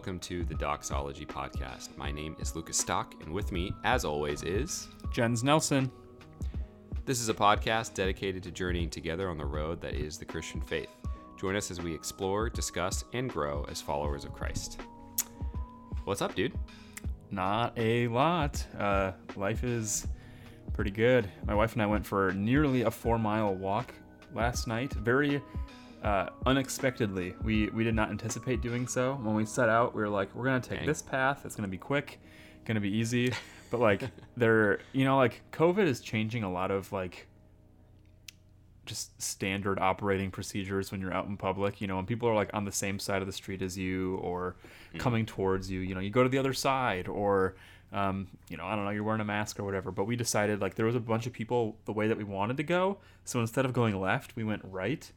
welcome to the Doxology Podcast. My name is Lucas Stock, and with me, as always, is Jens Nelson. This is a podcast dedicated to journeying together on the road that is the Christian faith. Join us as we explore, discuss, and grow as followers of Christ. What's up, dude? Not a lot. Uh, life is pretty good. My wife and I went for nearly a four mile walk last night. Very uh, unexpectedly. We we did not anticipate doing so. When we set out, we were like, we're gonna take Dang. this path. It's gonna be quick, gonna be easy. But like, there, you know, like COVID is changing a lot of like just standard operating procedures when you're out in public. You know, when people are like on the same side of the street as you or coming towards you, you know, you go to the other side or, um, you know, I don't know, you're wearing a mask or whatever. But we decided like there was a bunch of people the way that we wanted to go. So instead of going left, we went right.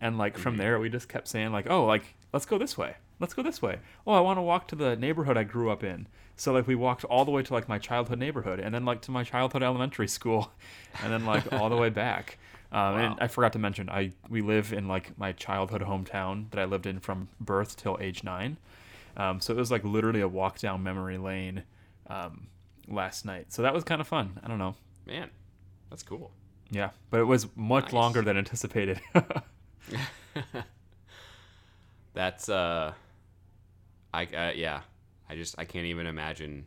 And like from there, we just kept saying like, oh, like let's go this way. Let's go this way. Oh, I want to walk to the neighborhood I grew up in. So like we walked all the way to like my childhood neighborhood, and then like to my childhood elementary school, and then like all the way back. Um, And I forgot to mention, I we live in like my childhood hometown that I lived in from birth till age nine. Um, so it was like literally a walk down memory lane um, last night. So that was kind of fun. I don't know. Man, that's cool. Yeah, but it was much Nice. longer than anticipated. That's uh, I uh, yeah, I just I can't even imagine.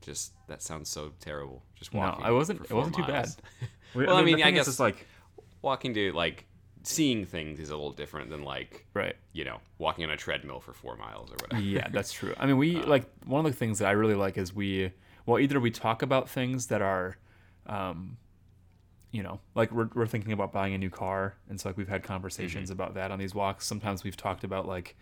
Just that sounds so terrible. Just walking. no. I wasn't. It wasn't too bad. miles. Well, I mean, I thing is, guess- it's like walking to like seeing things is a little different than like right. you know walking on a treadmill for four miles or whatever. yeah, that's true. I mean, we like one of the things that I really like is we well either we talk about things that are, um, you know, like we're we're thinking about buying a new car, and so like we've had mm-hmm. conversations about that on these walks. Sometimes we've talked about like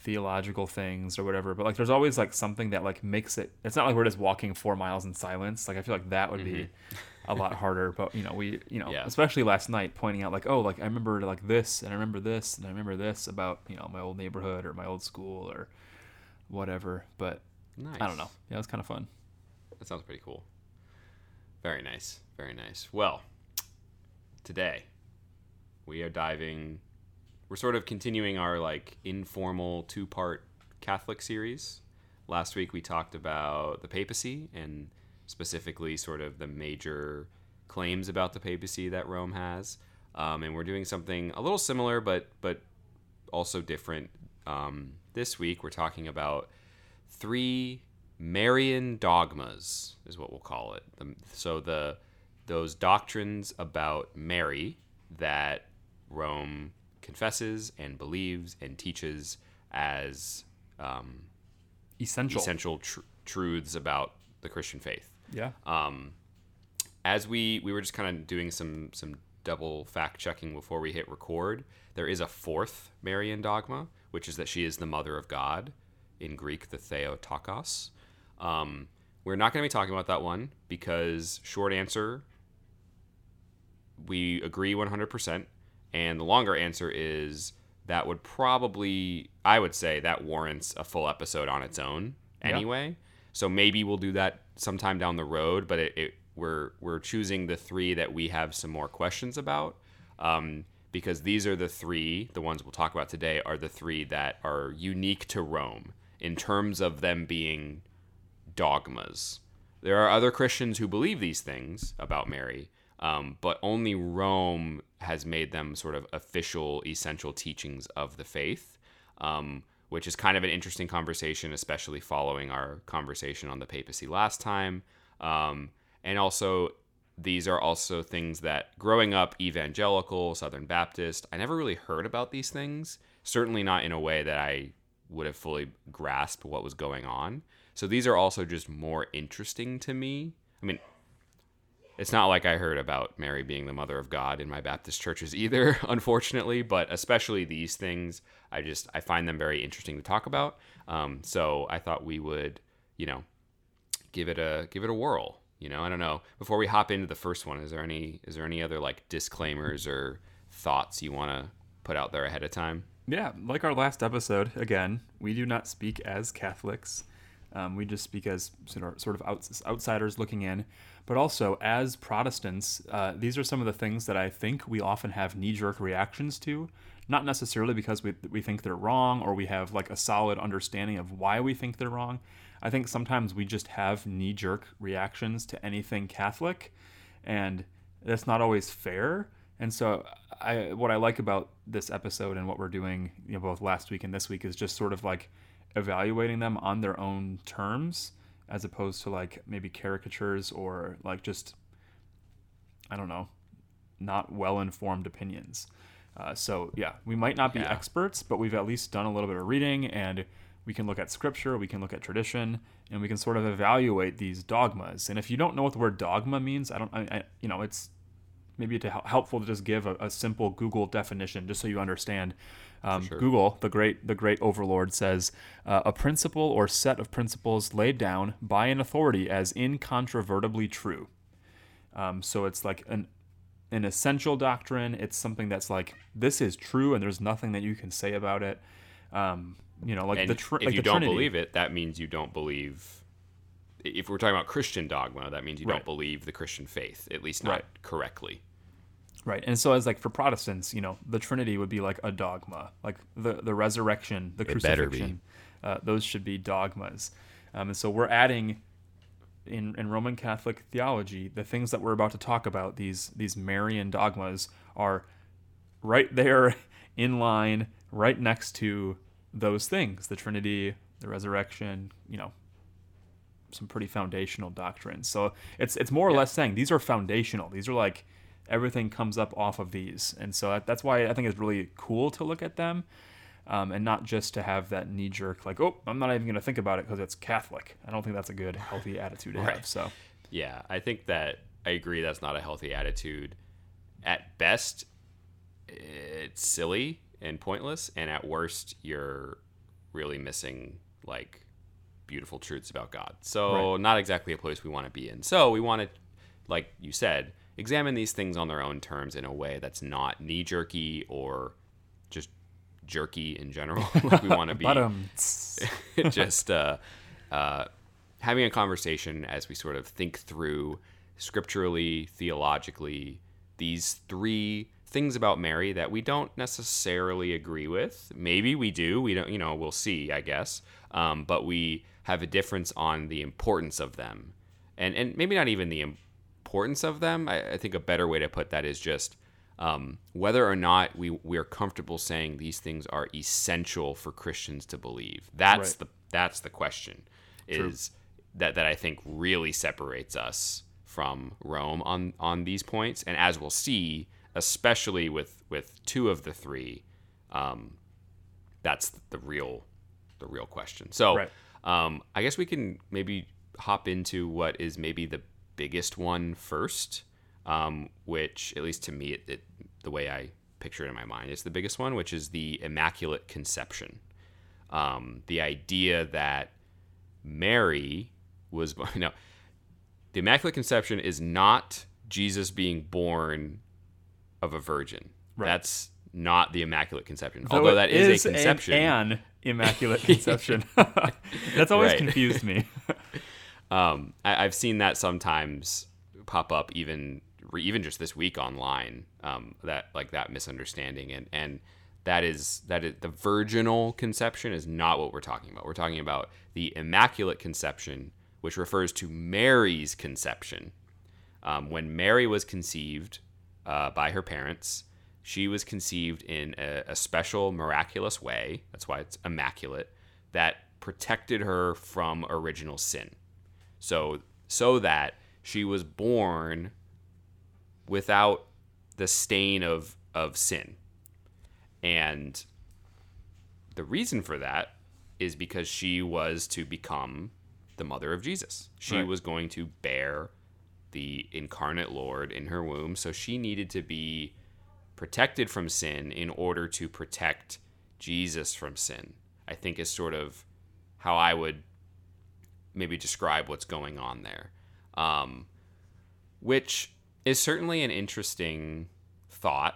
theological things or whatever, but like there's always like something that like makes it. It's not like we're just walking four miles in silence. Like I feel like that would be mm-hmm. a lot harder. But you know, we you know, Yeah. especially last night, pointing out like oh like I remember like this and I remember this and I remember this about you know my old neighborhood or my old school or whatever. But Nice. I don't know. Yeah, it was kind of fun. That sounds pretty cool. Very nice. Very nice. Well, today we are diving we're sort of continuing our like informal two-part Catholic series. Last week we talked about the papacy and specifically sort of the major claims about the papacy that Rome has. Um, and we're doing something a little similar but but also different. Um, this week we're talking about three Marian dogmas is what we'll call it. So the those doctrines about Mary that Rome confesses and believes and teaches as um, Essential. essential tr- truths about the Christian faith. Yeah. Um, as we we were just kind of doing some some double fact checking before we hit record, there is a fourth Marian dogma, which is that she is the mother of God, in Greek the Theotokos. Um, we're not going to be talking about that one because short answer, we agree 100%, and the longer answer is that would probably I would say that warrants a full episode on its own anyway. So maybe we'll do that sometime down the road, but it, it we're we're choosing the three that we have some more questions about. Um, because these are the three, the ones we'll talk about today, are the three that are unique to Rome in terms of them being dogmas. There are other Christians who believe these things about Mary, um, but only Rome has made them sort of official, essential teachings of the faith, um, which is kind of an interesting conversation, especially following our conversation on the papacy last time. Um, and also, these are also things that growing up evangelical, Southern Baptist, I never really heard about these things, certainly not in a way that I would have fully grasped what was going on. So these are also just more interesting to me. I mean, it's not like I heard about Mary being the mother of God in my Baptist churches either, unfortunately, but especially these things, I just I find them very interesting to talk about. Um, so I thought we would, you know, give it a give it a whirl. You know, I don't know. Before we hop into the first one, is there any is there any other like disclaimers or thoughts you want to put out there ahead of time? Yeah, like our last episode, again, we do not speak as Catholics. Um, we just speak as sort of, sort of outs- outsiders looking in. But also, as Protestants, uh, these are some of the things that I think we often have knee jerk reactions to. not necessarily because we, we think they're wrong or we have like a solid understanding of why we think they're wrong. I think sometimes we just have knee jerk reactions to anything Catholic, and that's not always fair. And so, I what I like about this episode and what we're doing, you know, both last week and this week, is just sort of like evaluating them on their own terms, as opposed to like maybe caricatures or like just, I don't know, not well informed opinions. Uh, so yeah, we might not be Yeah. experts, but we've at least done a little bit of reading, and we can look at scripture, we can look at tradition, and we can sort of evaluate these dogmas. And if you don't know what the word dogma means, I don't, I, I you know, it's maybe to hel- helpful to just give a, a simple Google definition, just so you understand. Um, sure. Google, the great the great overlord, says uh, a principle or set of principles laid down by an authority as incontrovertibly true. Um, so it's like an an essential doctrine. It's something that's like this is true, and there's nothing that you can say about it. Um, you know, like And the tr- if like you don't Trinity. believe it, that means you don't believe. If we're talking about Christian dogma, that means you Right. don't believe the Christian faith, at least not Right. correctly. Right. And so as like for Protestants, you know, the Trinity would be like a dogma. Like the the resurrection, the It crucifixion. Uh, those should be dogmas. Um, and so we're adding in, in Roman Catholic theology, the things that we're about to talk about, these these Marian dogmas are right there in line, right next to those things, the Trinity, the resurrection, you know, some pretty foundational doctrines. So it's it's more or less saying these are foundational. These are like everything comes up off of these, and so that, that's why I think it's really cool to look at them, um, and not just to have that knee jerk like, oh, I'm not even going to think about it because it's Catholic. I don't think that's a good healthy attitude to Right. have. So Yeah, I think that I agree. That's not a healthy attitude. At best, it's silly and pointless, and at worst, you're really missing like beautiful truths about God. So Right. not exactly a place we want to be in. So we want to, like you said, examine these things on their own terms in a way that's not knee jerky or just jerky in general. like we want to be just uh, uh, having a conversation as we sort of think through scripturally, theologically, these three things about Mary that we don't necessarily agree with. Maybe we do. We don't, you know, we'll see, I guess. Um, but we have a difference on the importance of them. And, and maybe not even the importance of them. I, I think a better way to put that is just um, whether or not we, we are comfortable saying these things are essential for Christians to believe. That's Right. the that's the question. Is that that I think really separates us from Rome on on these points, and as we'll see, especially with with two of the three, um, that's the real the real question. So, Right. um, I guess we can maybe hop into what is maybe the biggest one first, um, which at least to me, it, it, the way I picture it in my mind, is the biggest one, which is the Immaculate Conception. Um, the idea that Mary was born. no, the Immaculate Conception is not Jesus being born of a virgin. Right. That's not the Immaculate Conception. Though Although that is, a conception. An, immaculate conception. that's always confused me. Um, I, I've seen that sometimes pop up, even even just this week online. Um, that like that misunderstanding, and and that is that is the virginal conception is not what we're talking about. We're talking about the immaculate conception, which refers to Mary's conception. Um, when Mary was conceived uh, by her parents, she was conceived in a, a special miraculous way. That's why it's immaculate. That protected her from original sin so so that she was born without the stain of of sin. And the reason for that is because she was to become the mother of Jesus. She Right. was going to bear the incarnate lord in her womb. So she needed to be protected from sin in order to protect Jesus from sin i think is sort of how i would maybe describe what's going on there. Um, which is certainly an interesting thought.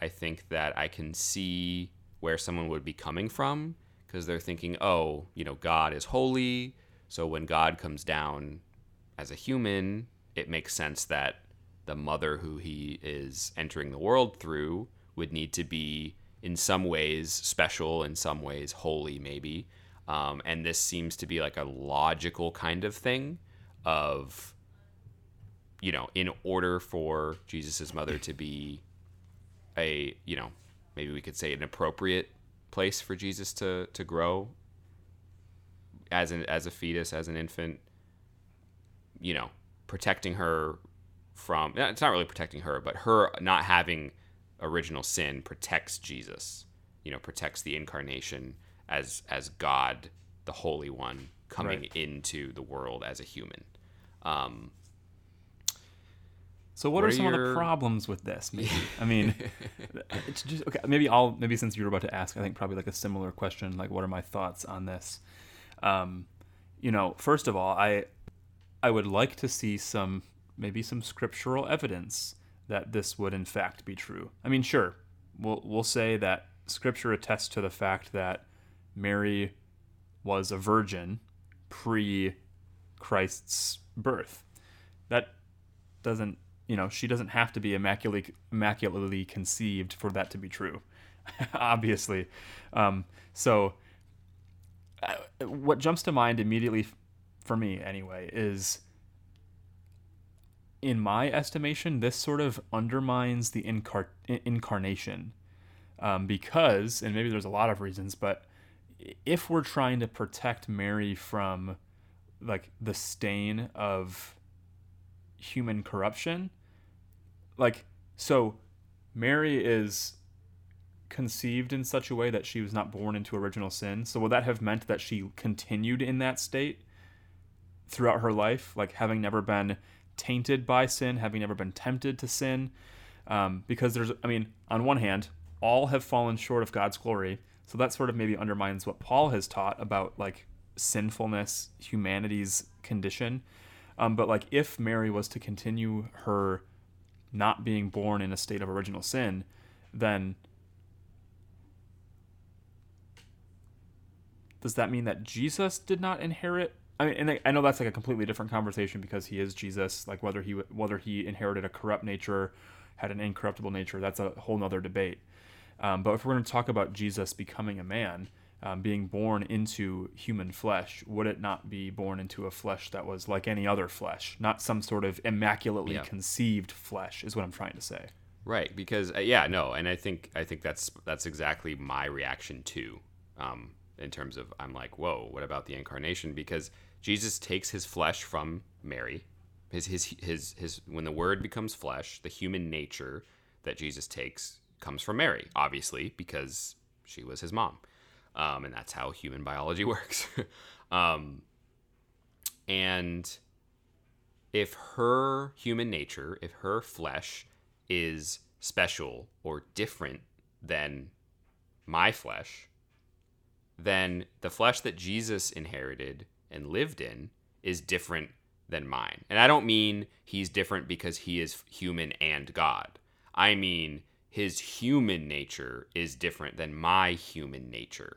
I think that I can see where someone would be coming from because they're thinking, oh, you know, God is holy. So when God comes down as a human, it makes sense that the mother who he is entering the world through would need to be in some ways special, in some ways holy, maybe. Um, and this seems to be like a logical kind of thing of, you know, in order for Jesus' mother to be a, you know, maybe we could say an appropriate place for Jesus to, to grow as an as a fetus, as an infant, you know, protecting her from it's not really protecting her, but her not having original sin protects Jesus. You know, protects the incarnation as as God, the Holy One, coming Right. into the world as a human. Um, So what, What are are some of the problems with this? Maybe I mean, it's just okay. Maybe I'll maybe since you were about to ask, I think probably like a similar question. Like, what are my thoughts on this? Um, you know, first of all, I I would like to see some maybe some scriptural evidence that this would in fact be true. I mean, sure, we'll we'll say that scripture attests to the fact that Mary was a virgin pre Christ's birth. That doesn't you know she doesn't have to be immaculately immaculately conceived for that to be true obviously um, so uh, what jumps to mind immediately for me anyway is in my estimation this sort of undermines the incar- incarnation um, because and maybe there's a lot of reasons but if we're trying to protect mary from like the stain of human corruption like so mary is conceived in such a way that she was not born into original sin. So would that have meant that she continued in that state throughout her life like having never been tainted by sin having never been tempted to sin? Um, because there's i mean on one hand all have fallen short of god's glory so that sort of maybe undermines what paul has taught about like sinfulness humanity's condition um, but like if Mary was to continue her not being born in a state of original sin, then does that mean that Jesus did not inherit? I mean, and I- I know that's like a completely different conversation because he is Jesus. Like whether he whether he inherited a corrupt nature, had an incorruptible nature, that's a whole nother debate. Um, but if we're going to talk about Jesus becoming a man, um, being born into human flesh, would it not be born into a flesh that was like any other flesh, not some sort of immaculately Yeah. conceived flesh? Is what I'm trying to say. Right, because uh, yeah, no, and I think I think that's that's exactly my reaction too. Um, in terms of I'm like, whoa, what about the incarnation? Because Jesus takes his flesh from Mary, his his his his when the Word becomes flesh, the human nature that Jesus takes comes from Mary, obviously, because she was his mom, um, and that's how human biology works. um, and if her human nature, if her flesh is special or different than my flesh, then the flesh that Jesus inherited and lived in is different than mine. And I don't mean he's different because he is human and God. I mean his human nature is different than my human nature,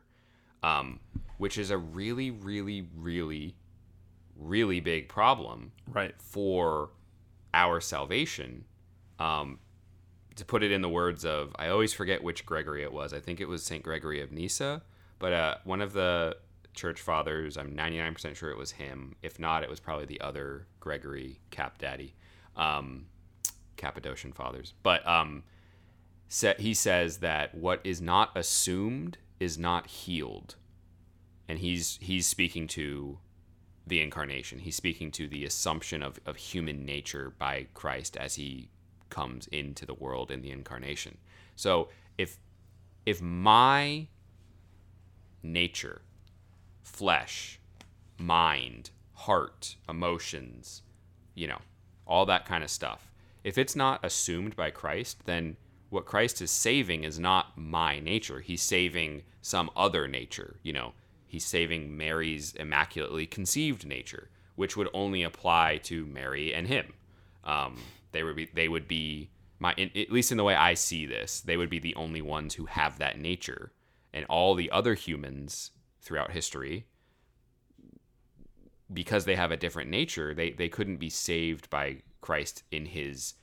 um, which is a really, really, really, really big problem Right. for our salvation. Um, to put it in the words of, I always forget which Gregory it was. I think it was St. Gregory of Nyssa, but uh, one of the church fathers, I'm 99% sure it was him. If not, it was probably the other Gregory Cap Daddy, um, Cappadocian fathers. But um, he says that what is not assumed is not healed. And he's he's speaking to the incarnation. He's speaking to the assumption of, of human nature by Christ as he comes into the world in the incarnation. So if if my nature, flesh, mind, heart, emotions, you know, all that kind of stuff, if it's not assumed by Christ, then what Christ is saving is not my nature. He's saving some other nature, you know. He's saving Mary's immaculately conceived nature, which would only apply to Mary and him. Um, they would be they would be my in, at least in the way I see this, they would be the only ones who have that nature, and all the other humans throughout history, because they have a different nature, they they couldn't be saved by Christ in His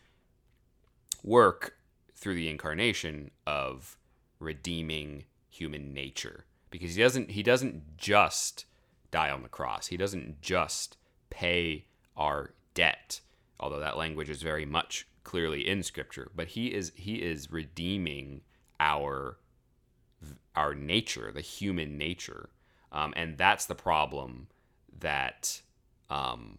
work through the incarnation of redeeming human nature because he doesn't he doesn't just die on the cross. He doesn't just pay our debt, although that language is very much clearly in scripture, but he is he is redeeming our our nature, the human nature. Um, and that's the problem that um,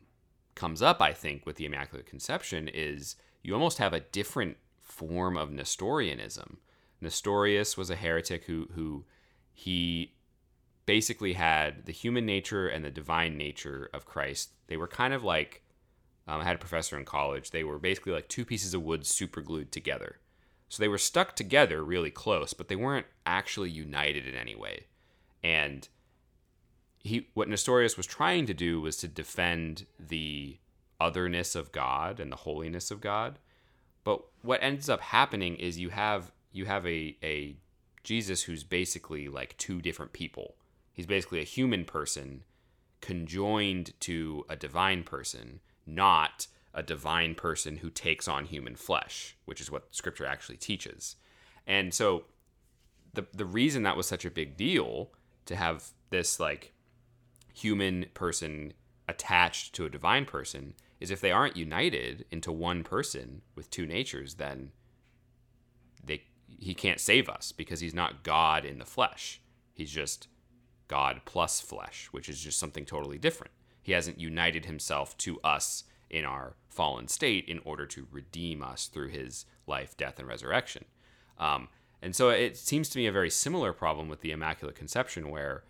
comes up, I think, with the Immaculate Conception is you almost have a different form of Nestorianism. Nestorius was a heretic who who he basically had the human nature and the divine nature of Christ. They were kind of like um, I had a professor in college. They were basically like two pieces of wood super glued together. So they were stuck together really close, but they weren't actually united in any way. And he what Nestorius was trying to do was to defend the otherness of God and the holiness of God. But what ends up happening is you have you have a, a Jesus who's basically like two different people. He's basically a human person conjoined to a divine person, not a divine person who takes on human flesh, which is what scripture actually teaches. And so the the reason that was such a big deal to have this like human person attached to a divine person is if they aren't united into one person with two natures, then they he can't save us because he's not God in the flesh. He's just God plus flesh, which is just something totally different. He hasn't united himself to us in our fallen state in order to redeem us through his life, death, and resurrection. Um, and so it seems to me a very similar problem with the Immaculate Conception, where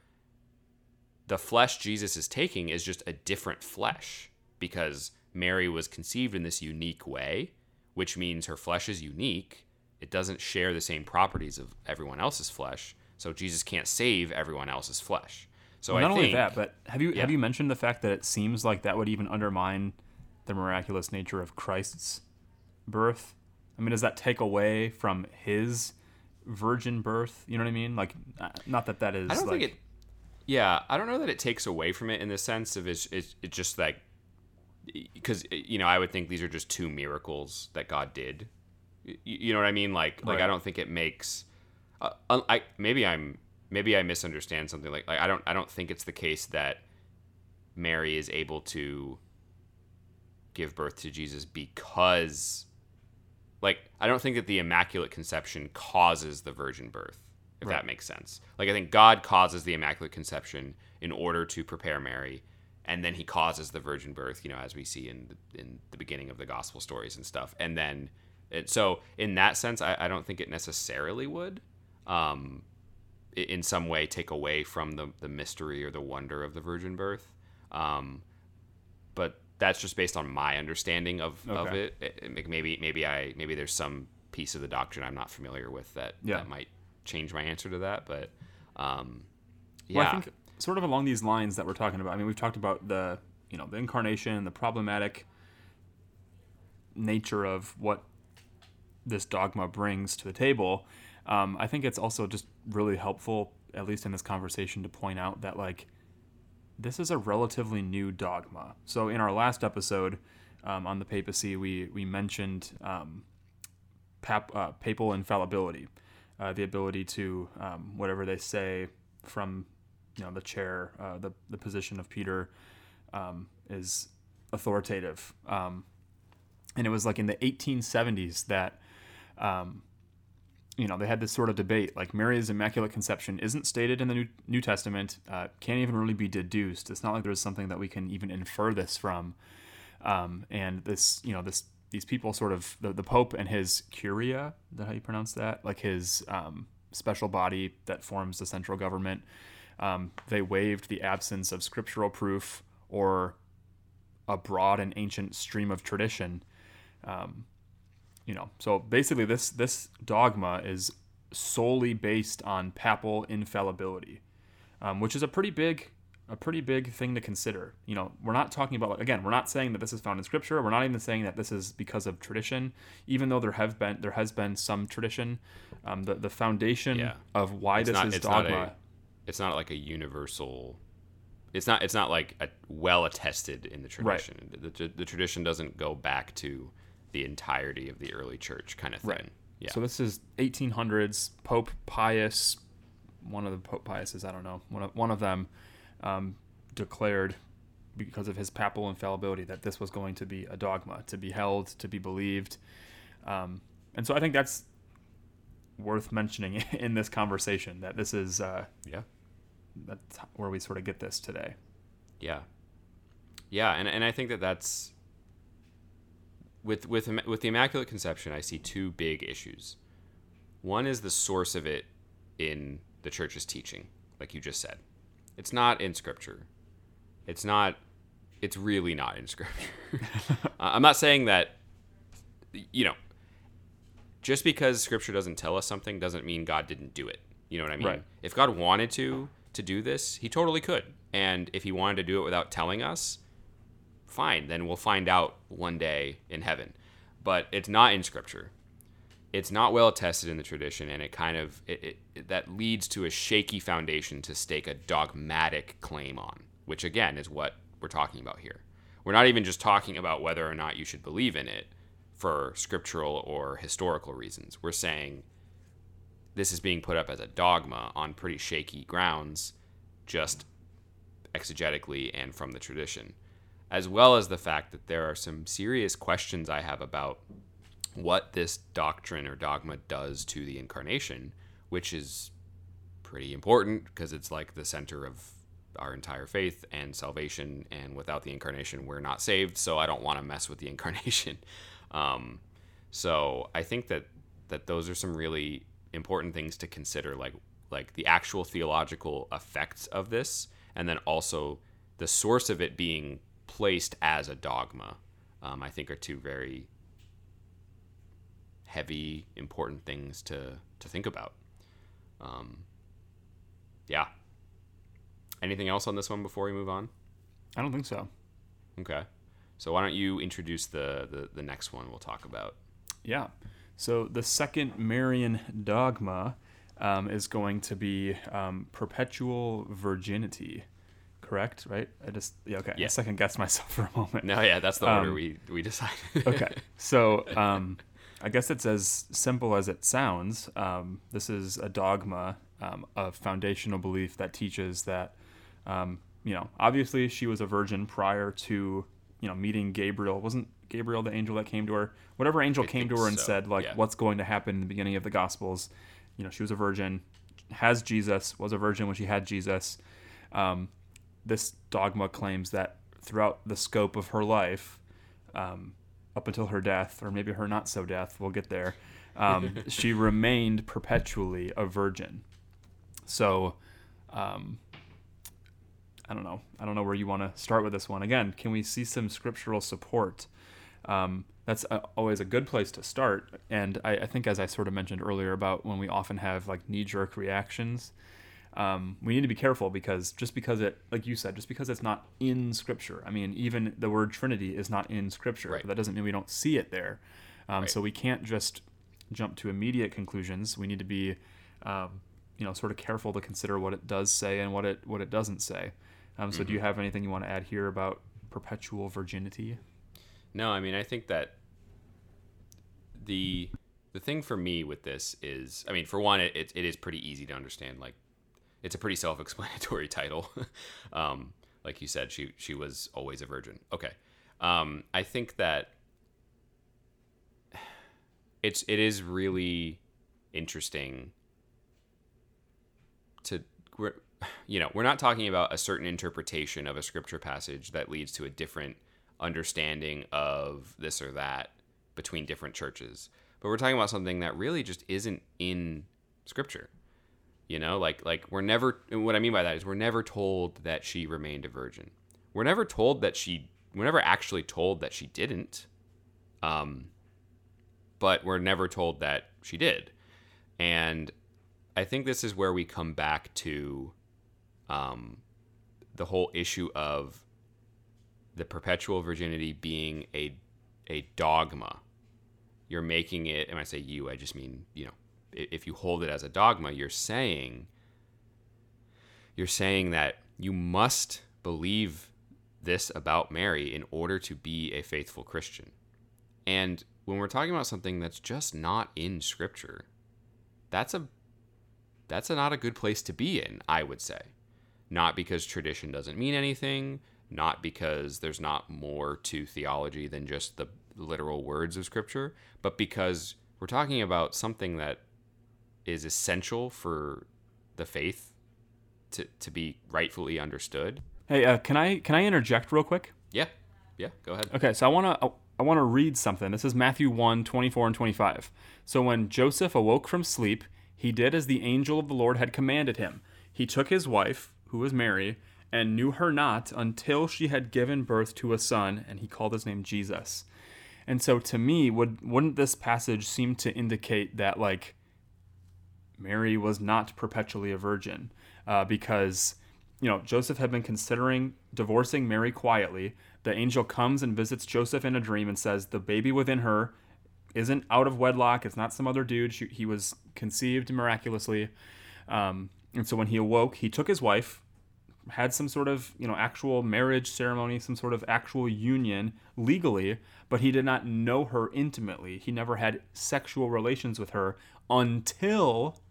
the flesh Jesus is taking is just a different flesh because Mary was conceived in this unique way, which means her flesh is unique. It doesn't share the same properties of everyone else's flesh, so Jesus can't save everyone else's flesh. So well, I not think, only that, but have you Yeah. have you mentioned the fact that it seems like that would even undermine the miraculous nature of Christ's birth? I mean, does that take away from his virgin birth? You know what I mean? Like, uh, not that that is. I don't like, think it. Yeah, I don't know that it takes away from it in the sense of it's it's, it's just like because you know I would think these are just two miracles that God did. You know what I mean? Like like I don't think it makes. Uh, I maybe I'm maybe I misunderstand something. Like like I don't I don't think it's the case that Mary is able to give birth to Jesus because like I don't think that the immaculate conception causes the virgin birth if Right. that makes sense. Like I think God causes the immaculate conception in order to prepare Mary and then he causes the virgin birth, you know, as we see in the, in the beginning of the gospel stories and stuff. And then it, so in that sense I, I don't think it necessarily would um in some way take away from the, the mystery or the wonder of the virgin birth. Um, but that's just based on my understanding of, of it. It- it- Maybe maybe I maybe there's some piece of the doctrine I'm not familiar with that Yeah. that might change my answer to that. But um, yeah, Well, I think sort of along these lines that we're talking about. I mean, we've talked about the you know the incarnation, the problematic nature of what this dogma brings to the table. Um, I think it's also just really helpful, at least in this conversation, to point out that like this is a relatively new dogma. So in our last episode um, on the papacy, we we mentioned um, pap, uh, papal infallibility, uh, the ability to um, whatever they say from you know the chair, uh, the the position of Peter um, is authoritative. Um, and it was like in the 1870s that um, you know they had this sort of debate like mary's immaculate conception isn't stated in the new, new testament uh, can't even really be deduced. It's not like there's something that we can even infer this from. Um, and this you know this these people sort of the, the pope and his curia is that how you pronounce that? Like his um, special body that forms the central government um, they waived the absence of scriptural proof or a broad and ancient stream of tradition. Um, you know so basically this this dogma is solely based on papal infallibility um, which is a pretty big a pretty big thing to consider. You know we're not talking about again we're not saying that this is found in scripture. We're not even saying that this is because of tradition. Even though there have been there has been some tradition um, the, the foundation Yeah. of why it's this not is dogma it's not like a universal. It's not it's not like a well attested in the tradition. The, the, the tradition doesn't go back to the entirety of the early church kind of thing. Right. Yeah. So this is 1800s. Pope Pius, one of the Pope Piuses, I don't know, one of, one of them um, declared because of his papal infallibility that this was going to be a dogma, to be held, to be believed. Um, and so I think that's worth mentioning in this conversation that this is uh, Yeah. that's where we sort of get this today. Yeah. Yeah, and, and I think that that's with with with the Immaculate Conception. I see two big issues. One is the source of it in the church's teaching, like you just said. It's not in Scripture. It's not. It's really not in Scripture. uh, I'm not saying that. You know, just because Scripture doesn't tell us something doesn't mean God didn't do it. You know what I mean? Right. If God wanted to to do this, He totally could. And if He wanted to do it without telling us, fine. Then we'll find out one day in heaven. But it's not in Scripture. It's not well attested in the tradition, and it kind of it, it, that leads to a shaky foundation to stake a dogmatic claim on, which again is what we're talking about here. We're not even just talking about whether or not you should believe in it for scriptural or historical reasons. We're saying this is being put up as a dogma on pretty shaky grounds, just exegetically and from the tradition, as well as the fact that there are some serious questions I have about what this doctrine or dogma does to the incarnation, which is pretty important because it's like the center of our entire faith and salvation. And without the incarnation, we're not saved. So I don't want to mess with the incarnation. Um, so I think that that those are some really important things to consider, like like the actual theological effects of this, and then also the source of it being placed as a dogma. Um, I think are two very heavy, important things to to think about. Um, yeah. Anything else on this one before we move on? I don't think so. Okay. So why don't you introduce the the, the next one we'll talk about? Yeah. So the second Marian dogma um, is going to be um, perpetual virginity. Correct, right? I just yeah okay. Yeah. I second guessed myself for a moment. No, yeah, that's the order Um, we we decided. okay. So um, I guess it's as simple as it sounds. Um, this is a dogma, um, a foundational belief that teaches that, um, you know, obviously she was a virgin prior to, you know, meeting Gabriel. Wasn't Gabriel the angel that came to her? Whatever angel I came to her and so, said, like, yeah. what's going to happen in the beginning of the Gospels. You know, she was a virgin, has Jesus, was a virgin when she had Jesus. Um, this dogma claims that throughout the scope of her life, um, up until her death, or maybe her not so death, we'll get there, um, she remained perpetually a virgin. So, um, I don't know. I don't know where you want to start with this one. Again, can we see some scriptural support? Um, that's uh always a good place to start. And I, I think, as I sort of mentioned earlier, about when we often have like knee jerk reactions, um, we need to be careful because just because it, like you said, just because it's not in Scripture, I mean, even the word Trinity is not in Scripture. Right. That doesn't mean we don't see it there. Um, Right. So we can't just jump to immediate conclusions. We need to be, um, you know, sort of careful to consider what it does say and what it what it doesn't say. Um, so, do you have anything you want to add here about perpetual virginity? No, I mean I think that the the thing for me with this is, I mean, for one, it, it, it is pretty easy to understand. Like, it's a pretty self-explanatory title. um, like you said, she she was always a virgin. Okay, um, I think that it's it is really interesting to you know we're not talking about a certain interpretation of a scripture passage that leads to a different understanding of this or that between different churches. But we're talking about something that really just isn't in scripture. You know like like we're never what i mean by that is we're never told that she remained a virgin. We're never told that she we're never actually told that she didn't. Um but we're never told that she did. And i think this is where we come back to um the whole issue of the perpetual virginity being a a dogma you're making it and i say you i just mean you know, if you hold it as a dogma you're saying you're saying that you must believe this about mary in order to be a faithful christian and when we're talking about something that's just not in scripture, that's a that's a, not a good place to be in, I would say. Not because tradition doesn't mean anything, not because there's not more to theology than just the literal words of scripture, but because we're talking about something that is essential for the faith to, to be rightfully understood. Hey, uh, can I can I interject real quick? Yeah. Yeah, go ahead. Okay, so I want to I want to read something. This is Matthew 1, 24 and 25. So when Joseph awoke from sleep, he did as the angel of the Lord had commanded him. He took his wife, who was Mary, and knew her not until she had given birth to a son, and he called his name Jesus. And so to me, would wouldn't this passage seem to indicate that like Mary was not perpetually a virgin? Uh, because you know, Joseph had been considering divorcing Mary quietly. The angel comes and visits Joseph in a dream and says, The baby within her isn't out of wedlock. It's not some other dude. She, he was conceived miraculously. Um, and so when he awoke, he took his wife, had some sort of, you know, actual marriage ceremony, some sort of actual union legally, but he did not know her intimately. He never had sexual relations with her until,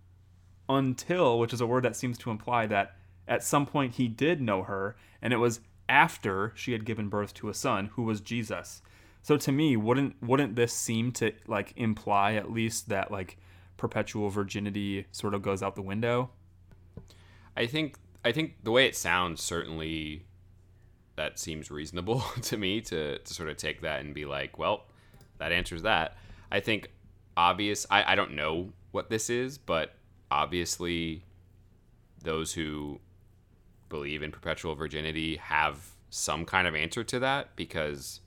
until, which is a word that seems to imply that at some point he did know her, and it was after she had given birth to a son who was Jesus. So to me, wouldn't wouldn't this seem to like imply at least that like perpetual virginity sort of goes out the window? I think I think the way it sounds certainly that seems reasonable to me to, to sort of take that and be like, well, that answers that. I think obvious I, I don't know what this is, but obviously those who believe in perpetual virginity have some kind of answer to that because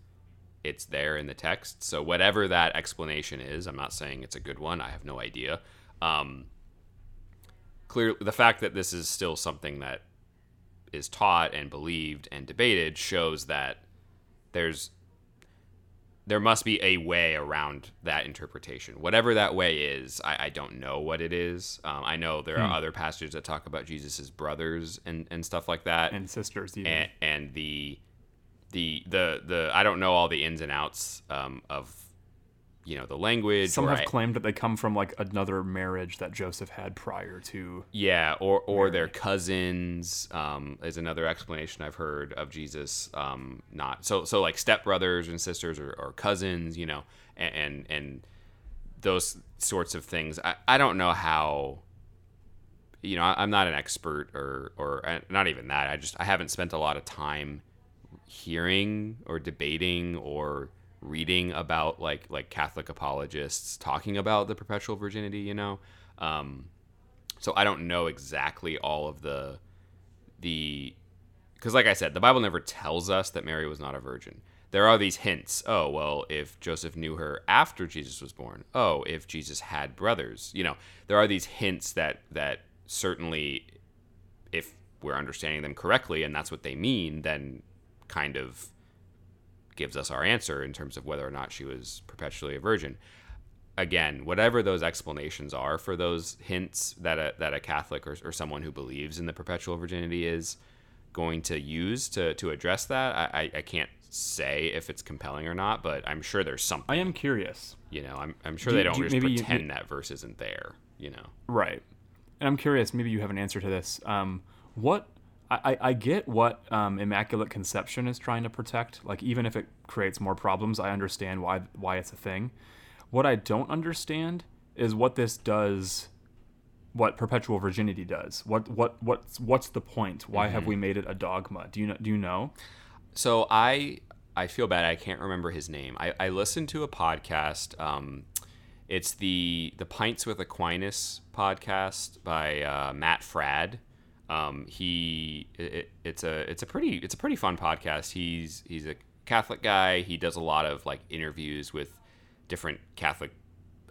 it's there in the text. So whatever that explanation is, I'm not saying it's a good one. I have no idea. Um, clear the fact that this is still something that is taught and believed and debated shows that there's there must be a way around that interpretation. Whatever that way is, I, I don't know what it is. Um, I know there are Hmm. other passages that talk about Jesus's brothers and, and stuff like that, And sisters, even. and, and the the the the I don't know all the ins and outs um, of you know the language. Some have I- claimed that they come from like another marriage that Joseph had prior to. Yeah, or or their cousins um, is another explanation I've heard of Jesus. Um, not so so like stepbrothers and sisters or, or cousins, you know, and, and and those sorts of things. I, I don't know how. You know, I- I'm not an expert or or not even that. I just I haven't spent a lot of time hearing or debating or reading about like like Catholic apologists talking about the perpetual virginity. You know. Um, so I don't know exactly all of the the because like I said, the Bible never tells us that Mary was not a virgin. There are these hints. Oh, well, if Joseph knew her after Jesus was born. Oh, if Jesus had brothers. You know, there are these hints that that certainly if we're understanding them correctly and that's what they mean, then kind of gives us our answer in terms of whether or not she was perpetually a virgin again, whatever those explanations are for those hints that a, that a Catholic or, or someone who believes in the perpetual virginity is going to use to, to address that, I, I, I can't say if it's compelling or not, but I'm sure there's something. I am curious. You know, I'm, I'm sure Do- they don't do- just maybe you- pretend that verse isn't there. You know, Right. And I'm curious, maybe you have an answer to this. Um, what I, I- get what um, Immaculate Conception is trying to protect. Like even if it creates more problems, I understand why why it's a thing. What I don't understand is what this does what perpetual virginity does. What what what's what's the point? Why have we made it a dogma? Do you know do you know? So I I feel bad. I can't remember his name. I, I listened to a podcast. Um, it's the the Pints with Aquinas podcast by uh, Matt Fradd. Um, he it, it's a it's a pretty it's a pretty fun podcast. He's he's a Catholic guy. He does a lot of like interviews with different Catholic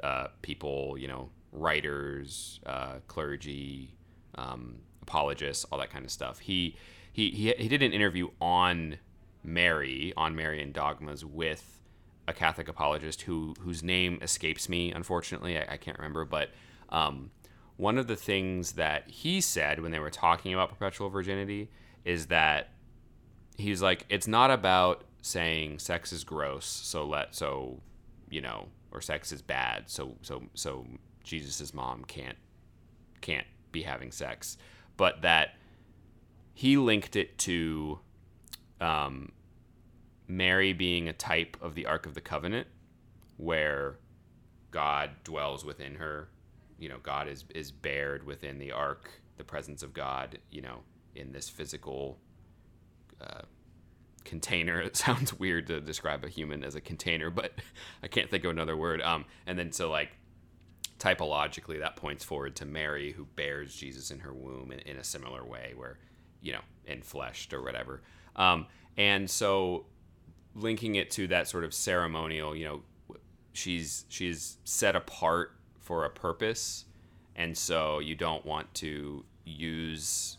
uh, people. You know, writers, uh, clergy, um, apologists, all that kind of stuff. He he he, he did an interview on Mary on Marian dogmas with a Catholic apologist who whose name escapes me. Unfortunately, I, I can't remember. But um, one of the things that he said when they were talking about perpetual virginity is that he's like, it's not about saying sex is gross, so let so you know, or sex is bad, so so so Jesus's mom can't can't be having sex, but that he linked it to um, Mary being a type of the Ark of the Covenant, where God dwells within her. You know, God is is bared within the Ark, the presence of God. You know, in this physical uh, container. It sounds weird to describe a human as a container, but I can't think of another word. Um, and then so like typologically, that points forward to Mary, who bears Jesus in her womb in, in a similar way, where you know, enfleshed or whatever. Um, and so linking it to that sort of ceremonial, you know, she's she's set apart for a purpose, and so you don't want to use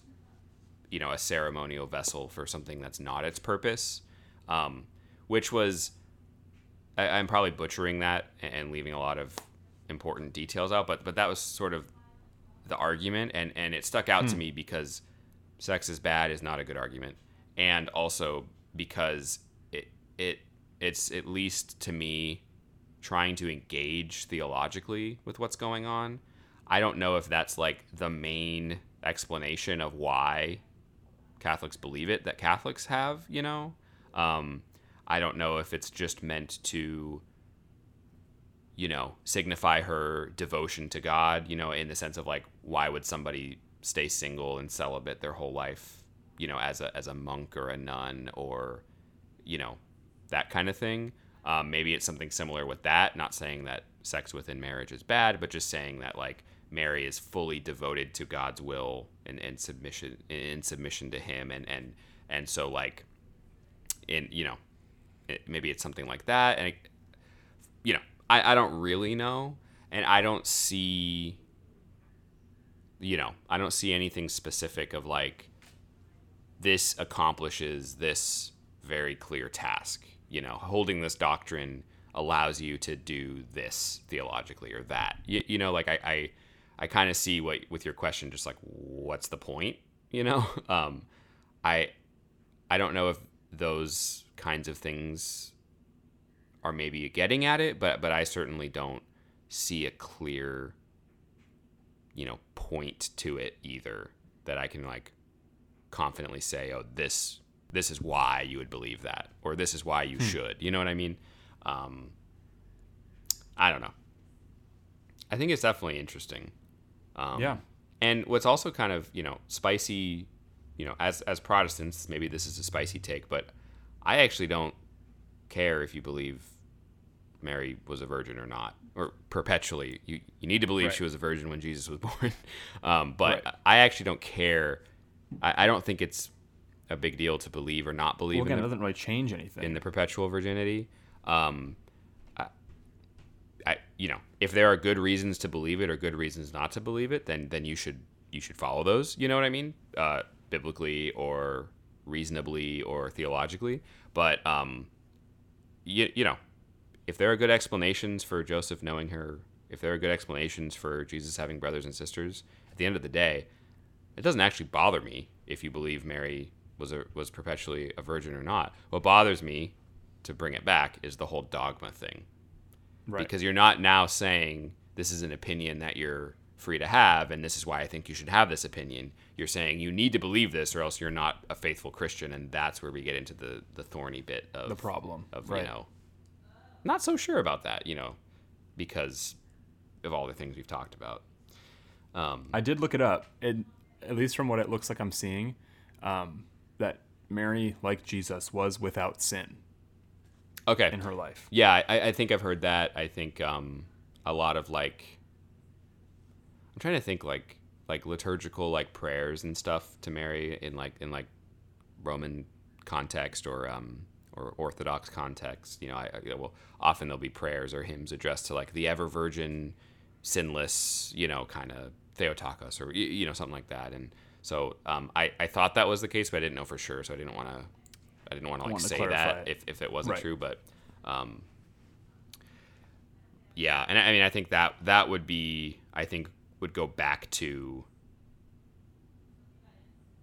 you know a ceremonial vessel for something that's not its purpose, um, which was I, I'm probably butchering that and leaving a lot of important details out, but but that was sort of the argument, and and it stuck out to me because sex is bad is not a good argument, and also because it it it's at least to me trying to engage theologically with what's going on. I don't know if that's like the main explanation of why Catholics believe it that Catholics have, you know. Um, I don't know if it's just meant to, you know, signify her devotion to God, you know, in the sense of like, why would somebody stay single and celibate their whole life, you know, as a as a monk or a nun or, you know, that kind of thing. Um, maybe it's something similar with that. Not saying that sex within marriage is bad, but just saying that like Mary is fully devoted to God's will and, and submission in submission to Him, and and and so like, in you know, it, maybe it's something like that, and it, you know, I I don't really know, and I don't see. You know, I don't see anything specific of like this accomplishes this very clear task. You know, holding this doctrine allows you to do this theologically or that. You, you know, like I, I, I kind of see what with your question, just like what's the point? You know, um, I, I don't know if those kinds of things are maybe getting at it, but but I certainly don't see a clear, you know, point to it either that I can like confidently say, oh, this this is why you would believe that, or this is why you should. You know what I mean? Um, I don't know. I think it's definitely interesting. Um, Yeah. And what's also kind of you know spicy, you know, as as Protestants, maybe this is a spicy take, but I actually don't care if you believe Mary was a virgin or not, or perpetually. You you need to believe Right. she was a virgin when Jesus was born. um, but Right. I actually don't care. I, I don't think it's a big deal to believe or not believe Well, again, in it the doesn't really change anything. in the perpetual virginity. Um, I, I, you know, if there are good reasons to believe it or good reasons not to believe it, then then you should you should follow those. You know what I mean? Uh, biblically or reasonably or theologically. But um, you you know, if there are good explanations for Joseph knowing her, if there are good explanations for Jesus having brothers and sisters, at the end of the day, it doesn't actually bother me if you believe Mary was a, was perpetually a virgin or not. What bothers me, to bring it back, is the whole dogma thing. right. Because you're not now saying this is an opinion that you're free to have, and this is why I think you should have this opinion. You're saying you need to believe this, or else you're not a faithful Christian, and that's where we get into the the thorny bit of the problem. of right. you know not so sure about that you know because of all the things we've talked about um, I did look it up. and at least from what it looks like I'm seeing, um, Mary, like Jesus, was without sin okay. in her life. yeah I, I think i've heard that. I think um, a lot of like i'm trying to think like like liturgical like prayers and stuff to mary in like in like roman context or um or orthodox context. You know i, I well often there'll be prayers or hymns addressed to like the ever virgin sinless you know kind of theotokos or you know something like that. And so um, I, I thought that was the case but i didn't know for sure so i didn't want to i didn't want to like say that it. if, if it wasn't Right. true but um, yeah and I, I mean i think that that would be i think would go back to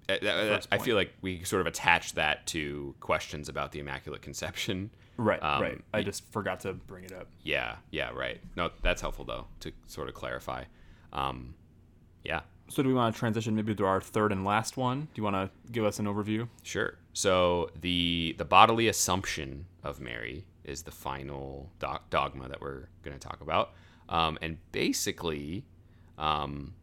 Uh, that- that- I feel like we sort of attach that to questions about the Immaculate Conception. Right, Um, right. I just forgot to bring it up. Yeah, yeah, right. No, that's helpful though to sort of clarify. Um, yeah, So do we want to transition maybe to our third and last one? Do you want to give us an overview? sure. So the the bodily assumption of Mary is the final doc- dogma that we're going to talk about, um, and basically, um,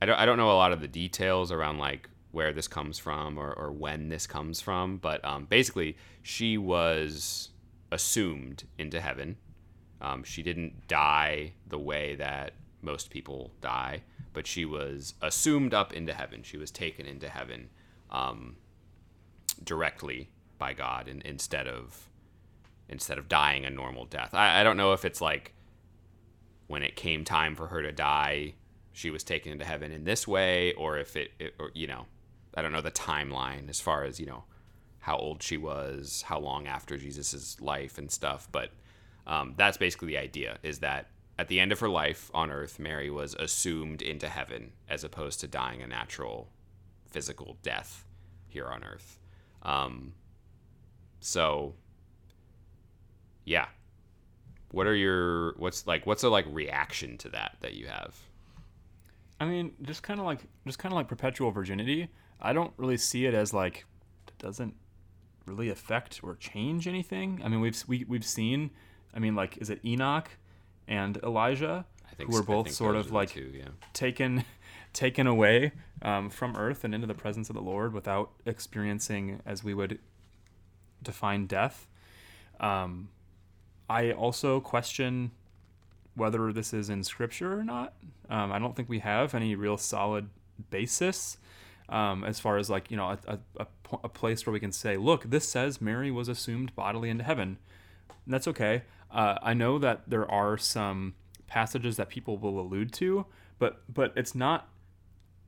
I don't I don't know a lot of the details around like where this comes from or, or when this comes from, but um, basically she was assumed into heaven. Um, she didn't die the way that most people die, but she was assumed up into heaven. She was taken into heaven um, directly by God, and instead of instead of dying a normal death. I, I don't know if it's like when it came time for her to die, she was taken into heaven in this way, or if it, it or, you know, I don't know the timeline as far as you know how old she was, how long after Jesus's life and stuff. But um, that's basically the idea: is that at the end of her life on Earth, Mary was assumed into heaven as opposed to dying a natural, physical death here on Earth. Um, so, yeah. What are your what's like what's a like reaction to that that you have? I mean, just kind of like just kind of like perpetual virginity. I don't really see it as like it doesn't really affect or change anything. I mean, we've we, we've seen. I mean, like, is it Enoch and Elijah who were both sort of like two, yeah. taken taken away um, from earth and into the presence of the Lord without experiencing as we would define death. Um, I also question whether this is in scripture or not. Um, I don't think we have any real solid basis um, as far as like you know a, a, a, a place where we can say, look, this says Mary was assumed bodily into heaven. And that's okay. Uh, I know that there are some passages that people will allude to, but but it's not.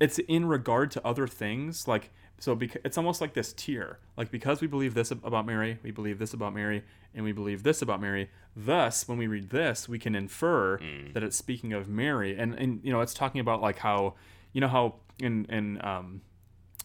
It's in regard to other things, like so. Because it's almost like this tier, like because we believe this about Mary, we believe this about Mary, and we believe this about Mary. Thus, when we read this, we can infer that it's speaking of Mary, and and you know, it's talking about like how you know how in in um,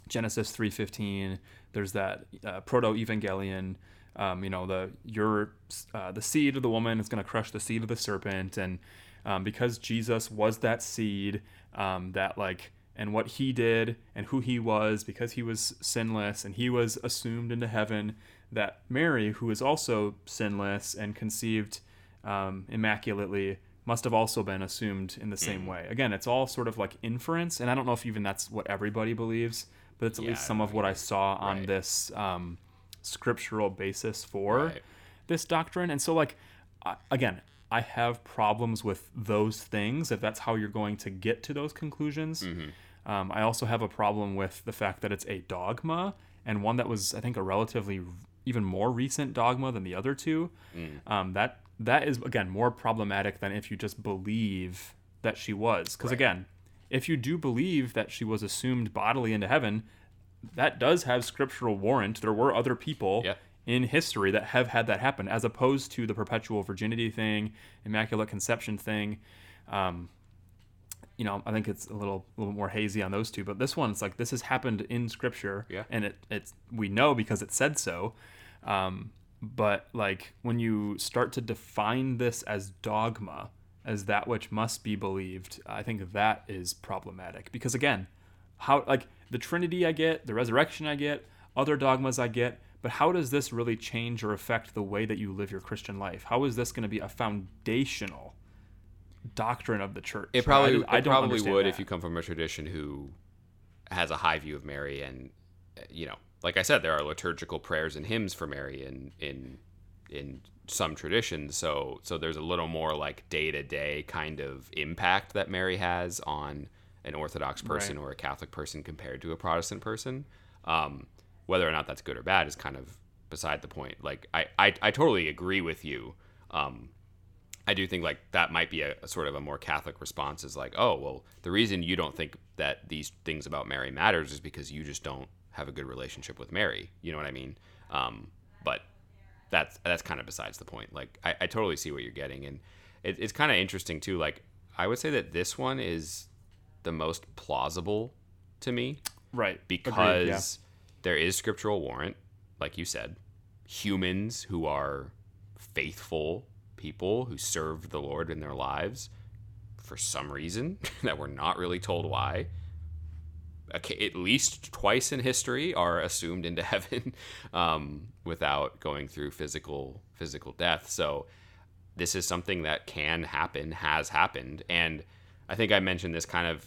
Genesis three fifteen. There's that uh, proto evangelion. Um, you know the your uh, the seed of the woman is going to crush the seed of the serpent, and um, because Jesus was that seed, um, that like and what he did and who he was, because he was sinless and he was assumed into heaven. That Mary, who is also sinless and conceived um, immaculately, must have also been assumed in the same way. Again, it's all sort of like inference, and I don't know if even that's what everybody believes, but it's at Yeah, least some of what I saw on Right. this um, scriptural basis for Right. this doctrine. And so, like, I, again, I have problems with those things if that's how you're going to get to those conclusions. Mm-hmm. Um, I also have a problem with the fact that it's a dogma and one that was, I think, a relatively even more recent dogma than the other two. Mm. Um, that that is again more problematic than if you just believe that she was. Because Right. again, if you do believe that she was assumed bodily into heaven, that does have scriptural warrant. There were other people Yeah. in history that have had that happen, as opposed to the perpetual virginity thing, immaculate conception thing. Um, you know, I think it's a little, little more hazy on those two, but this one, it's like this has happened in scripture, Yeah. and it, it's we know because it said so. Um, but like when you start to define this as dogma, as that which must be believed, I think that is problematic because again, how like the Trinity I get, the resurrection I get, other dogmas I get, but how does this really change or affect the way that you live your Christian life? How is this going to be a foundational doctrine of the church? It probably I, I it probably would that. if you come from a tradition who has a high view of Mary and you know, like I said, there are liturgical prayers and hymns for Mary in in in some traditions. So so there's a little more like day to day kind of impact that Mary has on an Orthodox person Right. or a Catholic person compared to a Protestant person. Um, whether or not that's good or bad is kind of beside the point. Like I I, I totally agree with you. Um, I do think like that might be a, a sort of a more Catholic response is like, oh, well, the reason you don't think that these things about Mary matters is because you just don't have a good relationship with Mary. You know what I mean? Um, but that's that's kind of besides the point. Like I, I totally see what you're getting, and it, it's kind of interesting too. Like I would say that this one is the most plausible to me. Right. because Agreed, yeah. there is scriptural warrant, like you said. Humans who are faithful people who served the Lord in their lives for some reason that we're not really told why. At least twice in history are assumed into heaven um, without going through physical physical death. So this is something that can happen, has happened, and I think I mentioned this kind of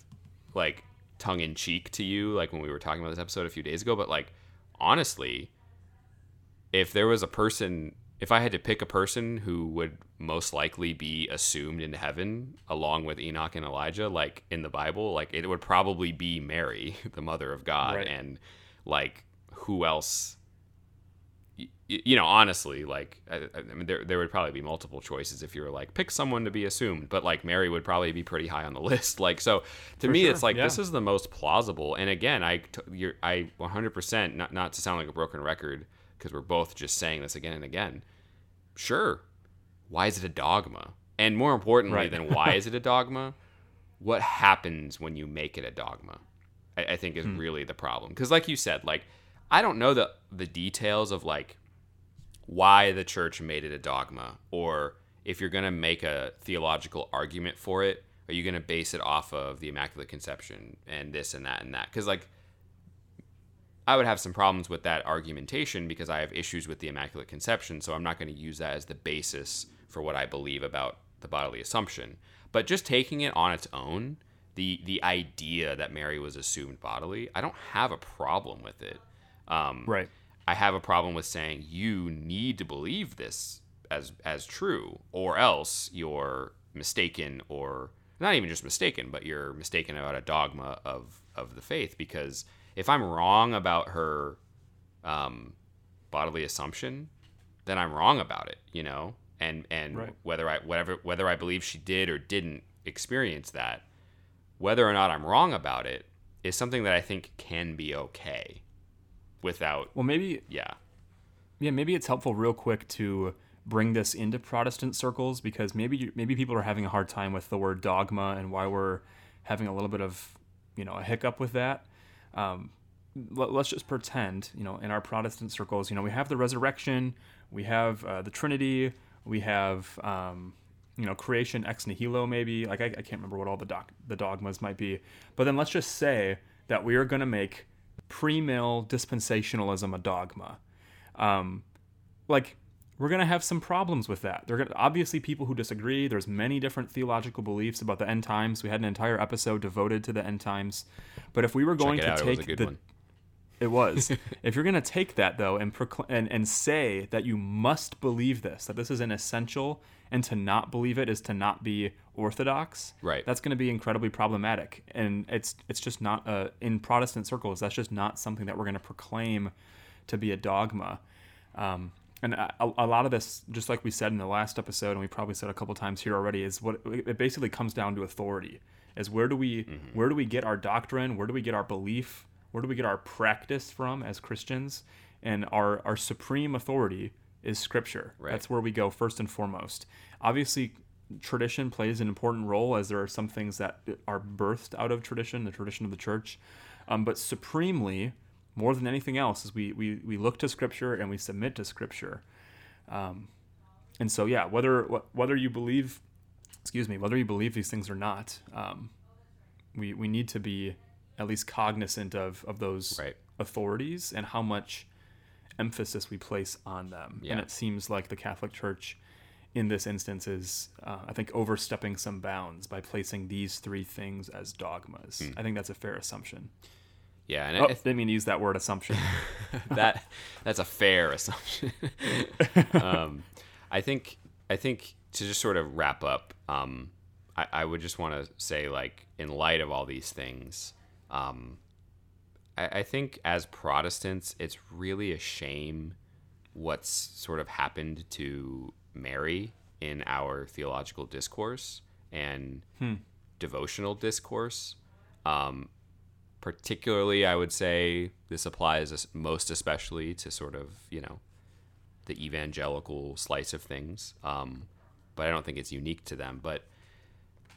like tongue in cheek to you, like when we were talking about this episode a few days ago. But like, honestly, if there was a person, if I had to pick a person who would most likely be assumed into heaven along with Enoch and Elijah, like in the Bible, like it would probably be Mary, the mother of God, Right. and like who else? You know, honestly, like I, I mean, there there would probably be multiple choices if you were like pick someone to be assumed, but like Mary would probably be pretty high on the list. Like so, to For me, sure, it's like yeah. this is the most plausible. And again, I you're, I 100% not not to sound like a broken record because we're both just saying this again and again. Sure, why is it a dogma? And more importantly Right. than why is it a dogma, what happens when you make it a dogma? I, I think is Hmm. really the problem. Because like you said, like I don't know the the details of like why the church made it a dogma or if you're going to make a theological argument for it are you going to base it off of the immaculate conception and this and that and that? Because like i would have some problems with that argumentation because i have issues with the immaculate conception so i'm not going to use that as the basis for what i believe about the bodily assumption. But just taking it on its own the the idea that mary was assumed bodily i don't have a problem with it um, Right. I have a problem with saying you need to believe this as as true, or else you're mistaken, or not even just mistaken, but you're mistaken about a dogma of of the faith. Because if I'm wrong about her um, bodily assumption, then I'm wrong about it, you know. And and Right. whether I whatever whether I believe she did or didn't experience that, whether or not I'm wrong about it, is something that I think can be okay without Well, maybe yeah. yeah, maybe it's helpful real quick to bring this into Protestant circles because maybe maybe people are having a hard time with the word dogma and why we're having a little bit of you know a hiccup with that. Um, let, us just pretend you know in our Protestant circles, you know, we have the resurrection, we have uh, the Trinity, we have um, you know creation ex nihilo maybe. Like I, I can't remember what all the doc, the dogmas might be, but then let's just say that we are going to make pre-mill dispensationalism a dogma um, like we're gonna have some problems with that. There are gonna, obviously people who disagree. There's many different theological beliefs about the end times. We had an entire episode devoted to the end times. But if we were going it to out. It take good the one. it was. if you're going to take that though and, procl- and and say that you must believe this, that this is an essential, and to not believe it is to not be orthodox. Right. That's going to be incredibly problematic, and it's it's just not uh, in Protestant circles. That's just not something that we're going to proclaim to be a dogma. Um, and a, a lot of this, just like we said in the last episode, and we probably said a couple times here already, is what it basically comes down to authority. Is where do we where do we get our doctrine? Where do we get our belief? Where do we get our practice from as Christians? And our our supreme authority is Scripture. Right. That's where we go first and foremost. Obviously, tradition plays an important role, as there are some things that are birthed out of tradition, the tradition of the church. Um, but supremely, more than anything else, is we, we we look to Scripture and we submit to Scripture. Um, and so, yeah, whether wh- whether you believe, excuse me, whether you believe these things or not, um, we we need to be at least cognizant of of those Right. authorities and how much emphasis we place on them. Yeah. And it seems like the Catholic Church, in this instance, is uh, I think overstepping some bounds by placing these three things as dogmas. I think that's a fair assumption. Yeah, and Oh, I, didn't mean to use that word assumption. that that's a fair assumption. um, I think I think to just sort of wrap up, um, I, I would just want to say like in light of all these things, um, I, I think as Protestants, it's really a shame what's sort of happened to Mary in our theological discourse and devotional discourse. Um, particularly, I would say this applies most especially to sort of you know the evangelical slice of things. Um, but I don't think it's unique to them. But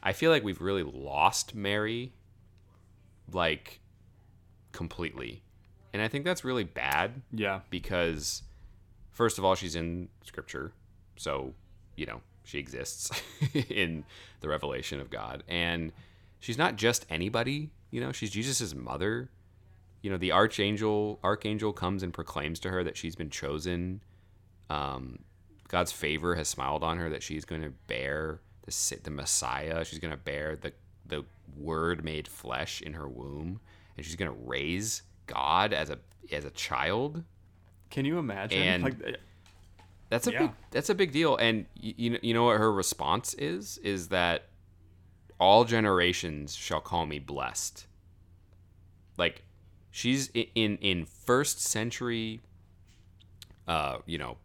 I feel like we've really lost Mary, like completely. And I think that's really bad Yeah. because first of all she's in scripture so you know she exists in the revelation of god. And she's not just anybody you know she's Jesus's mother. You know the archangel archangel comes and proclaims to her that she's been chosen. Um, god's favor has smiled on her that she's going to bear the, the messiah. She's going to bear the, the word made flesh in her womb. And she's going to raise god as a as a child. Can you imagine? And- like, that's a Yeah. big that's a big deal and you, you know you know what her response is is that all generations shall call me blessed like she's in in first century uh you know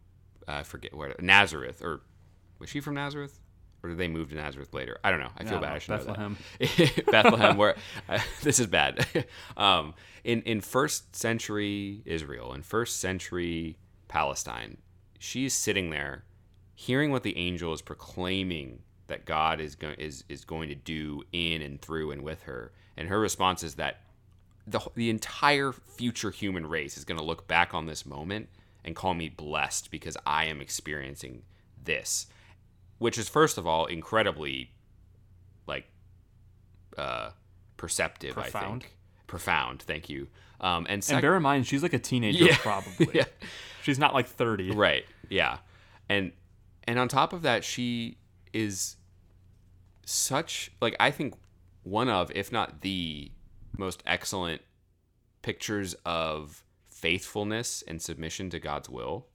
i forget where Nazareth or was she from Nazareth or did they move to Nazareth later I don't know I feel bad I should know that. Bethlehem. Bethlehem, where uh, this is bad. um, in in first century Israel, in first century Palestine, she's sitting there, hearing what the angel is proclaiming that God is going is is going to do in and through and with her, and her response is that the the entire future human race is going to look back on this moment and call me blessed because I am experiencing this, which is first of all incredibly like uh, perceptive. I Profound. think profound. Thank you. Um, and and bear in mind, she's like a teenager, Yeah. probably. yeah, She's not like 30. right, yeah, and and on top of that, she is such like I think one of, if not the most excellent pictures of faithfulness and submission to God's will.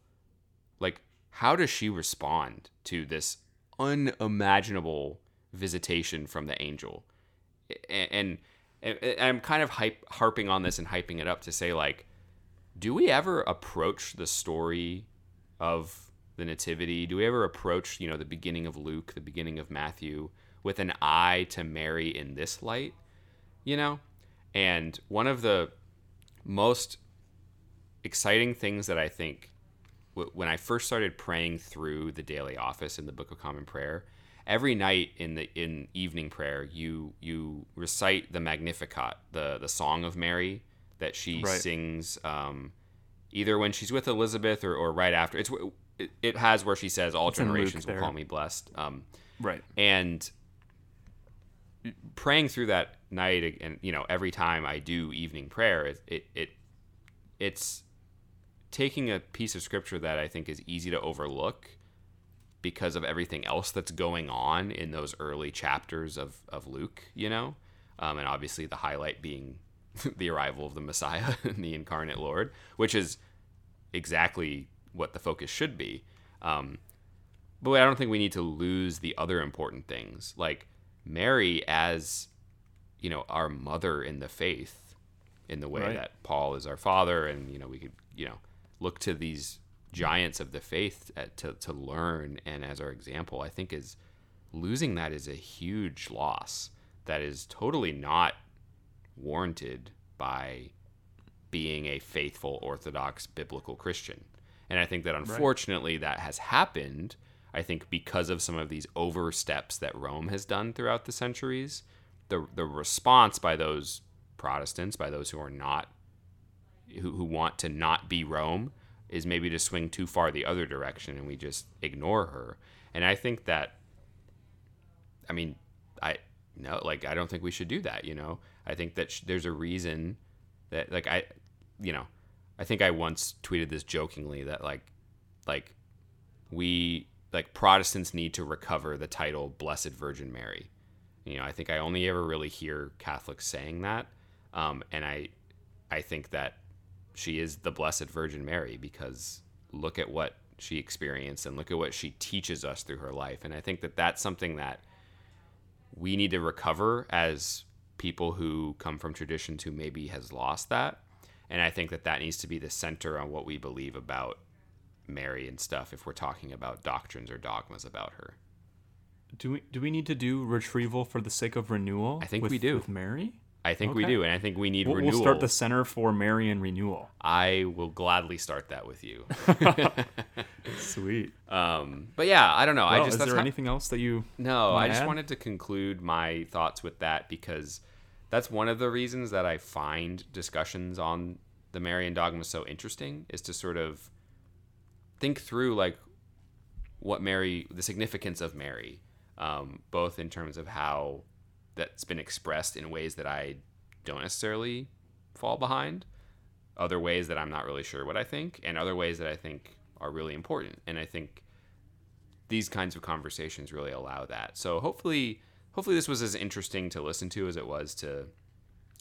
Like, how does she respond to this unimaginable visitation from the angel? And, and I'm kind of hype, harping on this and hyping it up to say, like, do we ever approach the story of the nativity? Do we ever approach, you know, the beginning of Luke, the beginning of Matthew, with an eye to Mary in this light? You know, and one of the most exciting things that I think when I first started praying through the daily office in the Book of Common Prayer, every night in the in evening prayer, you you recite the Magnificat, the the Song of Mary that she Right. sings, um, either when she's with Elizabeth or, or right after. It's it, it has where she says, "All Luke generations will call me blessed." Um, Right. and praying through that night and you know every time i do evening prayer it, it it it's taking a piece of scripture that i think is easy to overlook because of everything else that's going on in those early chapters of of luke you know? Um, and obviously the highlight being the arrival of the messiah and the incarnate lord which is exactly what the focus should be. Um, but I don't think we need to lose the other important things, like Mary as, you know, our mother in the faith, in the way Right. that Paul is our father, and you know we could, you know, look to these giants of the faith at, to to learn and as our example. I think is losing that is a huge loss that is totally not warranted by being a faithful Orthodox biblical Christian. And I think that unfortunately that has happened. I think because of some of these oversteps that Rome has done throughout the centuries, the the response by those Protestants, by those who are not who, who want to not be Rome, is maybe to swing too far the other direction and we just ignore her. And I think that I mean, I no, like I don't think we should do that. You know, I think that sh- there's a reason that like I, you know, I think I once tweeted this jokingly that like, like we like Protestants need to recover the title Blessed Virgin Mary. You know, I think I only ever really hear Catholics saying that, um, and I, I think that she is the Blessed Virgin Mary because look at what she experienced and look at what she teaches us through her life, and I think that that's something that we need to recover as people who come from traditions who maybe has lost that and i think that that needs to be the center on what we believe about mary and stuff if we're talking about doctrines or dogmas about her Do we do we need to do retrieval for the sake of renewal? I think with, we do. with Mary. I think we do and i think we need We'll, renewal we'll start the Center for Marian Renewal. i will gladly start that with you Sweet. um, but yeah i don't know i just is that's there anything else that you? No, I just add? wanted to conclude my thoughts with that because that's one of the reasons that I find discussions on the Marian dogma so interesting is to sort of think through like what Mary, the significance of Mary, um, both in terms of how that's been expressed in ways that I don't necessarily fall behind, other ways that I'm not really sure what I think, and other ways that I think are really important. And I think these kinds of conversations really allow that. So hopefully, hopefully this was as interesting to listen to as it was to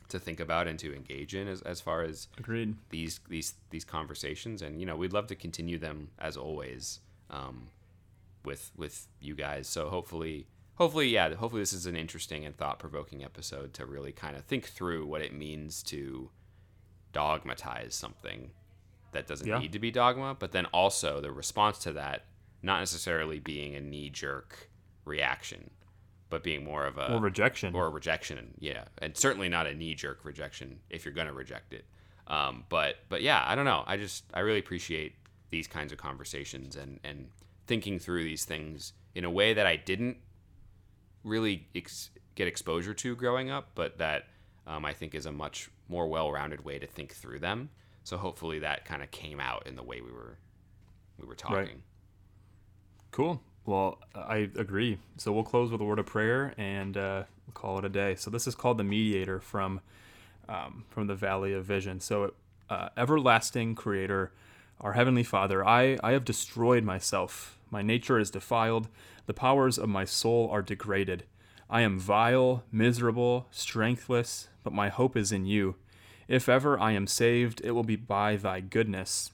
to think about and to engage in as, as far as Agreed. these these these conversations and you know we'd love to continue them as always um, with with you guys so hopefully hopefully yeah hopefully this is an interesting and thought-provoking episode to really kind of think through what it means to dogmatize something that doesn't Yeah. need to be dogma but then also the response to that not necessarily being a knee-jerk reaction but being more of a Or rejection. or a rejection yeah and certainly not a knee-jerk rejection if you're going to reject it um, but but yeah i don't know i just i really appreciate these kinds of conversations and and thinking through these things in a way that i didn't really ex- get exposure to growing up but that um, i think is a much more well-rounded way to think through them so hopefully that kind of came out in the way we were we were talking Right. Cool. Well, I agree. So we'll close with a word of prayer and uh, call it a day. So this is called the mediator from um, from the Valley of Vision. So, uh, everlasting Creator, our heavenly Father, I I have destroyed myself. My nature is defiled. The powers of my soul are degraded. I am vile, miserable, strengthless, but my hope is in you. If ever I am saved, it will be by thy goodness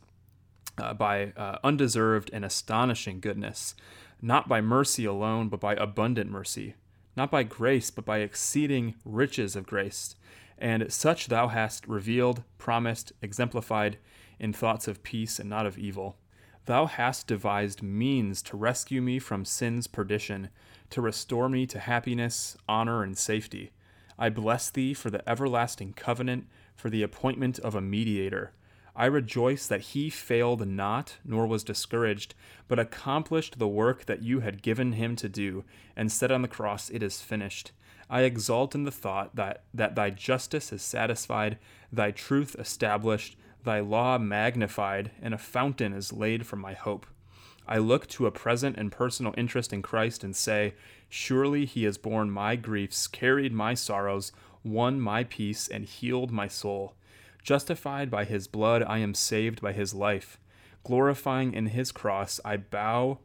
uh, by uh, undeserved and astonishing goodness, not by mercy alone, but by abundant mercy, not by grace, but by exceeding riches of grace. And such thou hast revealed, promised, exemplified in thoughts of peace and not of evil. Thou hast devised means to rescue me from sin's perdition, to restore me to happiness, honor, and safety. I bless thee for the everlasting covenant, for the appointment of a mediator. I rejoice that he failed not, nor was discouraged, but accomplished the work that you had given him to do, and said on the cross, It is finished. I exult in the thought that, that thy justice is satisfied, thy truth established, thy law magnified, and a fountain is laid for my hope. I look to a present and personal interest in Christ and say, Surely he has borne my griefs, carried my sorrows, won my peace, and healed my soul. Justified by his blood, I am saved by his life. Glorifying in his cross, I bow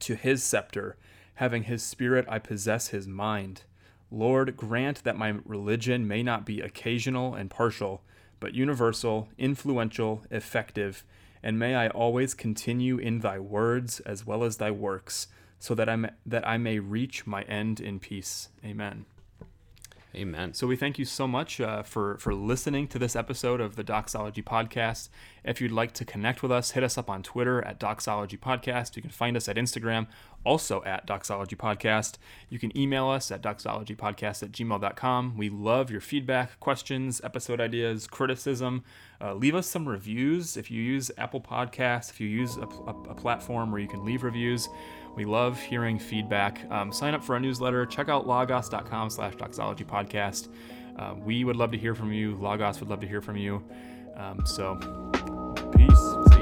to his scepter. Having his spirit, I possess his mind. Lord, grant that my religion may not be occasional and partial, but universal, influential, effective, and may I always continue in thy words as well as thy works, so that I may, that I may reach my end in peace. Amen. Amen So we thank you so much uh, for for listening to this episode of the Doxology Podcast. If you'd like to connect with us, hit us up on Twitter at Doxology Podcast. You can find us at Instagram, also at Doxology Podcast. You can email us at doxologypodcast at gmail.com. We love your feedback, questions, episode ideas, criticism. Uh, leave us some reviews if you use Apple Podcasts, if you use a, a, a platform where you can leave reviews. We love hearing feedback. Um, sign up for our newsletter. Check out logos.com slash doxology podcast. Uh, we would love to hear from you. Logos would love to hear from you. Um, so, peace.